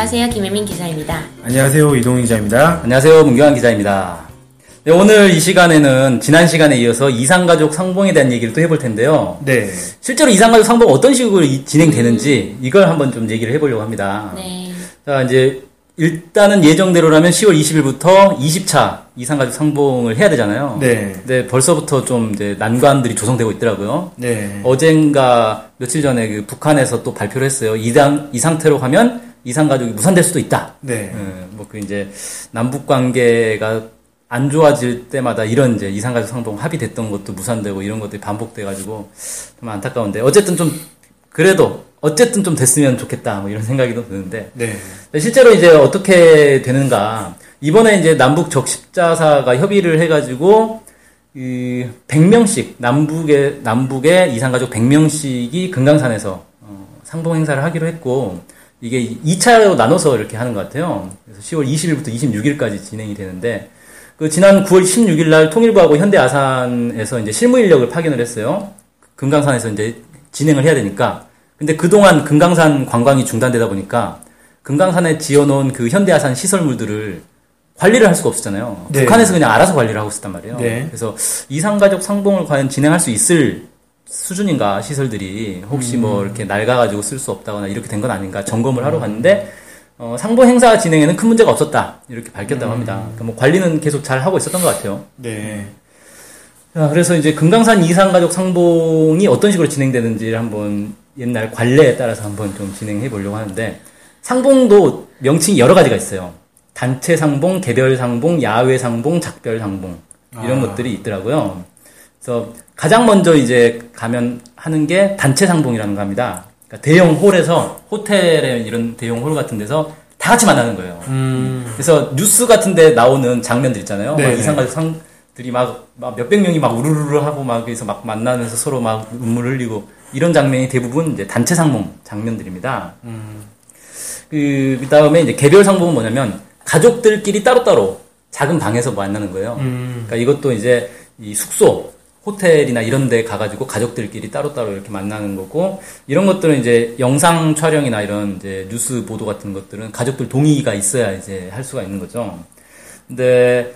안녕하세요. 김혜민 기자입니다. 안녕하세요. 이동희 기자입니다. 안녕하세요. 문경환 기자입니다. 네, 오늘 이 시간에는 지난 시간에 이어서 이상가족 상봉에 대한 얘기를 또 해볼 텐데요. 네. 실제로 이상가족 상봉 어떤 식으로 이- 진행되는지 이걸 한번 좀 얘기를 해보려고 합니다. 네. 자, 이제 일단은 예정대로라면 10월 20일부터 20차 이상가족 상봉을 해야 되잖아요. 네. 근데 벌써부터 좀 이제 난관들이 조성되고 있더라고요. 네. 어젠가 며칠 전에 그 북한에서 또 발표를 했어요. 이상, 이 상태로 가면 이상 가족이 무산될 수도 있다. 네. 뭐그 이제 남북 관계가 안 좋아질 때마다 이런 이제 이상 가족 상봉 합의됐던 것도 무산되고 이런 것들이 반복돼 가지고 좀 안타까운데 어쨌든 좀 그래도 어쨌든 좀 됐으면 좋겠다 뭐 이런 생각이 좀 드는데 네. 실제로 이제 어떻게 되는가 이번에 이제 남북 적십자사가 협의를 해가지고 이 100명씩 남북의 남북의 이상가족 100명씩이 금강산에서 어, 상봉 행사를 하기로 했고 이게 2차로 나눠서 이렇게 하는 것 같아요. 그래서 10월 20일부터 26일까지 진행이 되는데 그 지난 9월 16일 날 통일부하고 현대 아산에서 이제 실무 인력을 파견을 했어요. 금강산에서 이제 진행을 해야 되니까. 근데 그동안 금강산 관광이 중단되다 보니까 금강산에 지어놓은 그 현대 아산 시설물들을 관리를 할 수가 없었잖아요. 네. 북한에서 그냥 알아서 관리를 하고 있었단 말이에요. 네. 그래서 이상가족 상봉을 과연 진행할 수 있을 수준인가 시설들이 혹시 뭐 이렇게 낡아가지고 쓸 수 없다거나 이렇게 된 건 아닌가 점검을 하러 갔는데 어, 상봉 행사 진행에는 큰 문제가 없었다 이렇게 밝혔다고 합니다. 그러니까 뭐 관리는 계속 잘 하고 있었던 것 같아요. 네. 자, 그래서 이제 금강산 이상가족 상봉이 어떤 식으로 진행되는지를 한번 옛날 관례에 따라서 한번 좀 진행해 보려고 하는데 상봉도 명칭이 여러 가지가 있어요. 단체 상봉, 개별 상봉, 야외 상봉, 작별 상봉 이런 아. 것들이 있더라고요. 그래서 가장 먼저 이제 가면 하는 게 단체 상봉이라는 겁니다. 그러니까 대형 홀에서 호텔에 이런 대형 홀 같은 데서 다 같이 만나는 거예요. 음. 그래서 뉴스 같은 데 나오는 장면들 있잖아요. 이상가족 상들이 막, 막 몇백 명이 막 우르르르 하고 막 그래서 막 만나면서 서로 막 눈물 흘리고 이런 장면이 대부분 이제 단체 상봉 장면들입니다. 그, 그 다음에 이제 개별 상봉은 뭐냐면 가족들끼리 따로따로 작은 방에서 만나는 거예요. 음. 그러니까 이것도 이제 이 숙소, 호텔이나 이런 데 가가지고 가족들끼리 따로따로 이렇게 만나는 거고, 이런 것들은 이제 영상 촬영이나 이런 이제 뉴스 보도 같은 것들은 가족들 동의가 있어야 이제 할 수가 있는 거죠. 근데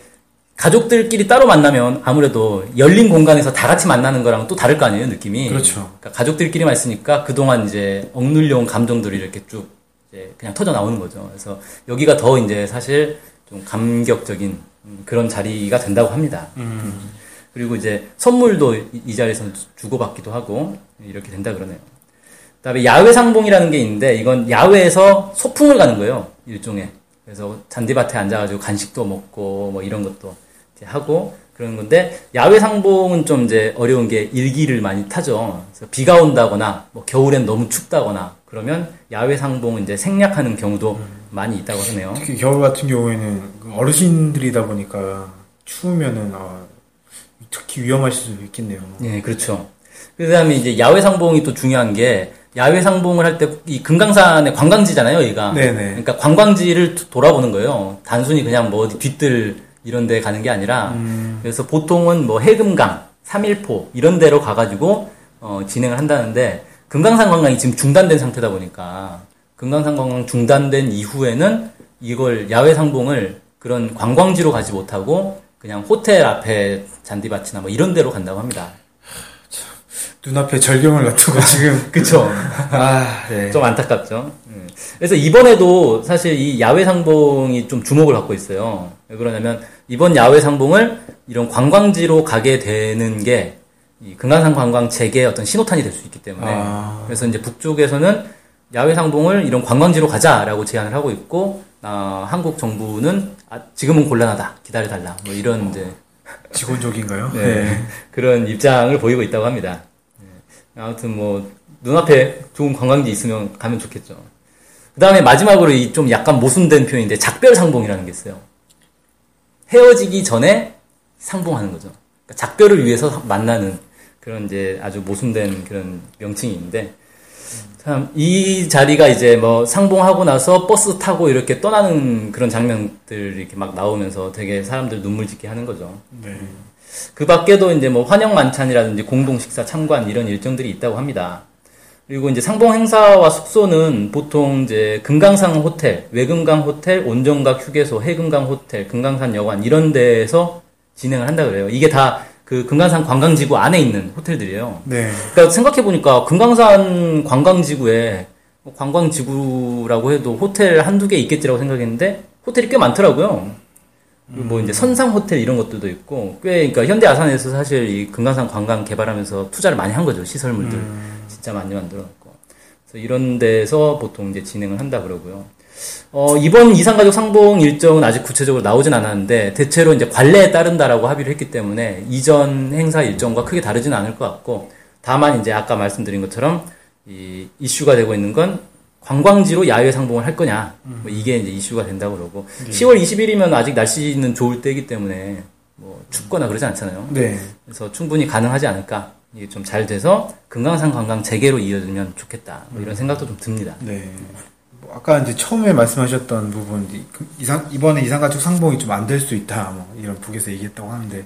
가족들끼리 따로 만나면 아무래도 열린 공간에서 다 같이 만나는 거랑 또 다를 거 아니에요, 느낌이. 그렇죠. 그러니까 가족들끼리만 있으니까 그동안 이제 억눌려온 감정들이 이렇게 쭉 이제 그냥 터져 나오는 거죠. 그래서 여기가 더 이제 사실 좀 감격적인 음, 그런 자리가 된다고 합니다. 그리고 이제 선물도 이, 이 자리에서 주고받기도 하고 이렇게 된다 그러네요. 그다음에 야외 상봉이라는 게 있는데 이건 야외에서 소풍을 가는 거예요. 일종의. 그래서 잔디밭에 앉아가지고 간식도 먹고 뭐 이런 것도 하고 그러는 건데 야외 상봉은 좀 이제 어려운 게 일기를 많이 타죠. 그래서 비가 온다거나 뭐 겨울엔 너무 춥다거나 그러면 야외 상봉은 이제 생략하는 경우도 많이 있다고 하네요. 특히 겨울 같은 경우에는 그 어르신들이다 보니까 추우면은 아, 특히 위험하실 수도 있겠네요. 예, 그렇죠. 그 다음에 이제 야외 상봉이 또 중요한 게 야외 상봉을 할 때 이 금강산의 관광지잖아요, 여기가. 네네. 그러니까 관광지를 도- 돌아보는 거예요. 단순히 그냥 뭐 어디 뒤뜰 이런 데 가는 게 아니라 음. 그래서 보통은 뭐 해금강, 삼일포 이런 데로 가가지고 어, 진행을 한다는데 금강산 관광이 지금 중단된 상태다 보니까 금강산 관광 중단된 이후에는 이걸 야외 상봉을 그런 관광지로 가지 못하고 그냥 호텔 앞에 잔디밭이나 뭐 이런 데로 간다고 합니다. 눈앞에 절경을 놔두고 지금. 그쵸. 아, 네. 좀 안타깝죠. 음. 그래서 이번에도 사실 이 야외 상봉이 좀 주목을 받고 있어요. 왜 그러냐면 이번 야외 상봉을 이런 관광지로 가게 되는 게이 금강산 관광 재개의 어떤 신호탄이 될 수 있기 때문에 아. 그래서 이제 북쪽에서는 야외 상봉을 이런 관광지로 가자라고 제안을 하고 있고 어, 한국 정부는 아, 지금은 곤란하다 기다려달라 뭐 이런 이제 직원적인가요? 네. 그런 입장을 보이고 있다고 합니다. 네. 아무튼 뭐 눈앞에 좋은 관광지 있으면 가면 좋겠죠. 그 다음에 마지막으로 이 좀 약간 모순된 표현인데 작별 상봉이라는 게 있어요. 헤어지기 전에 상봉하는 거죠. 그러니까 작별을 위해서 만나는 그런 이제 아주 모순된 그런 명칭이 있는데 참 이 자리가 이제 뭐 상봉하고 나서 버스 타고 이렇게 떠나는 그런 장면들 이렇게 막 나오면서 되게 사람들 눈물 짓게 하는 거죠. 네. 그 밖에도 이제 뭐 환영 만찬이라든지 공동 식사 참관 이런 일정들이 있다고 합니다. 그리고 이제 상봉 행사와 숙소는 보통 이제 금강산 호텔, 외금강 호텔, 온정각 휴게소, 해금강 호텔, 금강산 여관 이런 데에서 진행을 한다 그래요. 이게 다 그 금강산 관광지구 안에 있는 호텔들이에요. 네. 그러니까 생각해 보니까 금강산 관광지구에 뭐 관광지구라고 해도 호텔 한두 개 있겠지라고 생각했는데 호텔이 꽤 많더라고요. 그리고 뭐 이제 선상 호텔 이런 것들도 있고 꽤 그러니까 현대 아산에서 사실 이 금강산 관광 개발하면서 투자를 많이 한 거죠 시설물들 진짜 많이 만들어놨고 그래서 이런 데서 보통 이제 진행을 한다 그러고요. 어, 이번 이산가족 상봉 일정은 아직 구체적으로 나오진 않았는데 대체로 이제 관례에 따른다라고 합의를 했기 때문에 이전 행사 일정과 크게 다르진 않을 것 같고 다만 이제 아까 말씀드린 것처럼 이 이슈가 되고 있는 건 관광지로 야외 상봉을 할 거냐 뭐 이게 이제 이슈가 된다고 그러고 10월 20일이면 아직 날씨는 좋을 때이기 때문에 뭐 춥거나 그러지 않잖아요. 네. 그래서 충분히 가능하지 않을까 이게 좀 잘 돼서 금강산 관광 재개로 이어지면 좋겠다 뭐 이런 생각도 좀 듭니다. 네. 뭐 아까 이제 처음에 말씀하셨던 부분, 이- 그 이상, 이번에 이산가족 상봉이 좀 안 될 수 있다, 뭐, 이런 북에서 얘기했다고 하는데,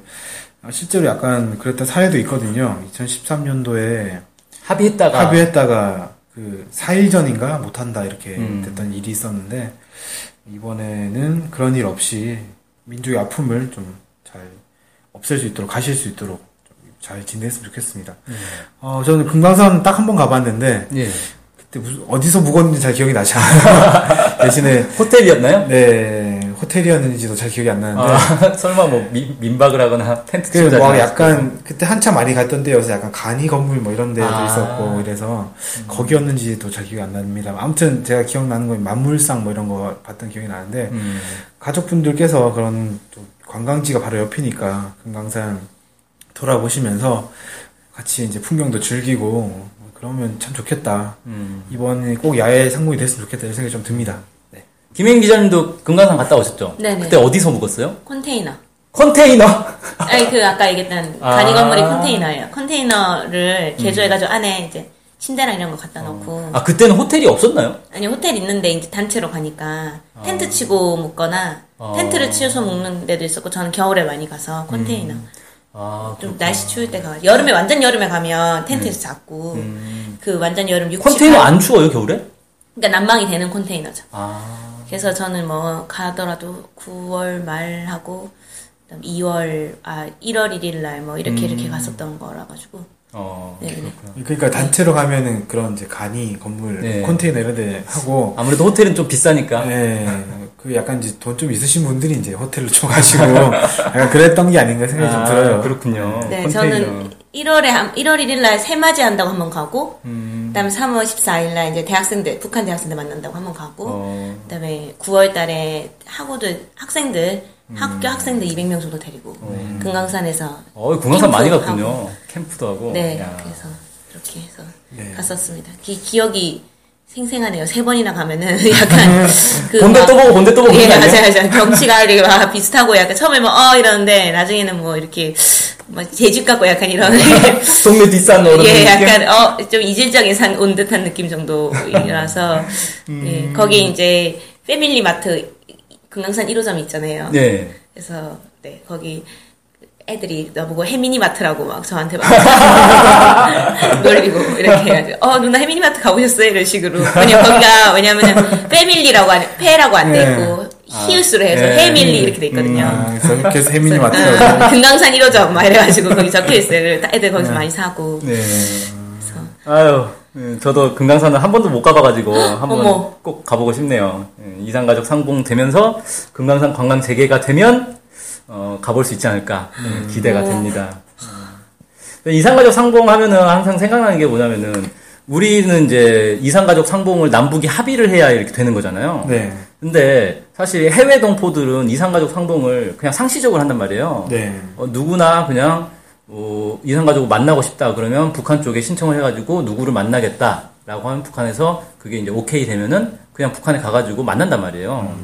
아, 실제로 약간 그랬던 사례도 있거든요. 2013년도에 합의했다가 합의했다가 그 4일 전인가 못한다, 이렇게 음. 됐던 일이 있었는데, 이번에는 그런 일 없이 민족의 아픔을 좀 잘 없앨 수 있도록, 가실 수 있도록 좀잘 지냈으면 좋겠습니다. 어, 저는 금강산 딱 한 번 가봤는데, 예. 그때 무슨 어디서 묵었는지 잘 기억이 나지 않아요. 대신에 호텔이었나요? 네 호텔이었는지도 잘 기억이 안 나는데 아, 설마 뭐 민, 민박을 하거나 텐트 치고 그뭐 자지 약간 그때 한참 많이 갔던 때여서 약간 간이 건물 뭐 이런 데도 아. 있었고 이래서 거기였는지도 잘 기억이 안 납니다. 아무튼 제가 기억나는 건 만물상 뭐 이런 거 봤던 기억이 나는데 음. 가족분들께서 그런 또 관광지가 바로 옆이니까 금강산 돌아보시면서 같이 이제 풍경도 즐기고 그러면 참 좋겠다. 음. 이번에 꼭 야외 상봉이 됐으면 좋겠다 이런 생각이 좀 듭니다. 네. 김혜인 기자님도 금강산 갔다 오셨죠? 네네. 그때 어디서 묵었어요? 컨테이너. 컨테이너. 아니 그 아까 얘기했던 아. 간이 건물이 컨테이너예요. 컨테이너를 개조해가지고 안에 이제 침대랑 이런 거 갖다 놓고 아 그때는 호텔이 없었나요? 아니 호텔 있는데 이제 단체로 가니까 텐트 치고 묵거나 아. 텐트를 치워서 묵는 데도 있었고 저는 겨울에 많이 가서 컨테이너 아 좀 날씨 추울 때 가. 여름에 완전 여름에 가면 텐트에서 잤고 음. 그 완전 여름 60, 컨테이너 안 추워요 겨울에? 그러니까 난방이 되는 컨테이너죠. 아 그래서 저는 뭐 가더라도 9월 말하고 그다음 2월 아 1월 1일 날 뭐 이렇게 이렇게 갔었던 거라 가지고 어. 네, 네. 그렇구나. 그러니까 단체로 가면은 그런 이제 간이 건물 네. 컨테이너 이런 데 하고 아무래도 호텔은 좀 비싸니까. 네, 그 약간 이제 돈 좀 있으신 분들이 이제 호텔로 쳐가지고 약간 그랬던 게 아닌가 생각이 좀 아, 들어요. 그렇군요. 네, 컨테이너. 저는 1월에 한 1월 1일 날 새맞이 한다고 한 번 가고 음. 그다음에 3월 14일 날 이제 대학생들 북한 대학생들 만난다고 한 번 가고 어. 그다음에 9월 달에 학우들 학생들 음. 학교 학생들 200명 정도 데리고 금강산에서 어, 금강산 많이 갔군요. 캠프도 하고. 네, 야. 그래서 그렇게 해서 네. 갔었습니다. 기, 기억이 생생하네요. 세 번이나 가면은 약간 그 본대 막- 또 보고 본대 또 보고 예, 맞아요? 맞아요. 경치가 이렇게 막 비슷하고 약간 처음에 뭐어 이러는데 나중에는 뭐 이렇게 뭐 제집 같고 약간 이런 동네 뒷산 오는 예, 느낌? 약간 어 좀 이질적인 산 온 듯한 느낌 정도라서 음. 예, 거기 이제 패밀리 마트 금강산 1호점 있잖아요. 네. 그래서 네 거기 애들이 나보고 해미니마트라고 막 저한테 막 놀리고 이렇게 해가지고 어 누나 해미니마트 가보셨어요 이런 식으로 왜냐 거기가 왜냐면은 패밀리라고 안 패라고 안돼 네. 있고 히읗으로 해서 네. 해밀리 이렇게 돼 있거든요. 아, 그래서 이렇게 해서 혜민이 응, 맞더라고요. 금강산 1호점 막 이래가지고 거기 적혀 있어요. 애들 거기서 많이 사고 네. 그래서 아유, 예, 저도 금강산을 한 번도 못 가봐가지고 한번. 꼭 가보고 싶네요. 예, 이산가족 상봉되면서 금강산 관광 재개가 되면 어, 가볼 수 있지 않을까 예, 기대가 오. 됩니다. 어. 이산가족 상봉하면은 항상 생각나는 게 뭐냐면은 우리는 이제 이산가족 상봉을 남북이 합의를 해야 이렇게 되는 거잖아요. 네. 근데 사실 해외 동포들은 이산가족 상봉을 그냥 상시적으로 한단 말이에요. 네. 어, 누구나 그냥 어, 이산 가족을 만나고 싶다 그러면 북한 쪽에 신청을 해가지고 누구를 만나겠다라고 하면 북한에서 그게 이제 오케이 되면은 그냥 북한에 가가지고 만난단 말이에요.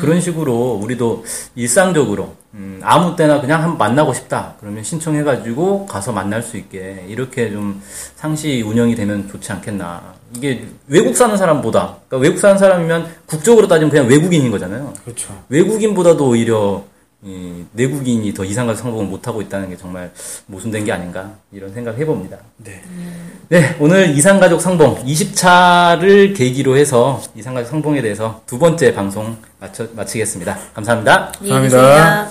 그런 식으로 우리도 일상적으로 음, 아무 때나 그냥 한번 만나고 싶다 그러면 신청해가지고 가서 만날 수 있게 이렇게 좀 상시 운영이 되면 좋지 않겠나. 이게 외국 사는 사람보다 그러니까 외국 사는 사람이면 국적으로 따지면 그냥 외국인인 거잖아요. 그렇죠. 외국인보다도 오히려 이 내국인이 더 이상한 성공을 못하고 있다는 게 정말 모순된 게 아닌가 이런 생각 해봅니다. 네. 네, 오늘 이상가족 상봉 20차를 계기로 해서 이상가족 상봉에 대해서 두 번째 방송 마쳐, 마치겠습니다. 감사합니다. 감사합니다.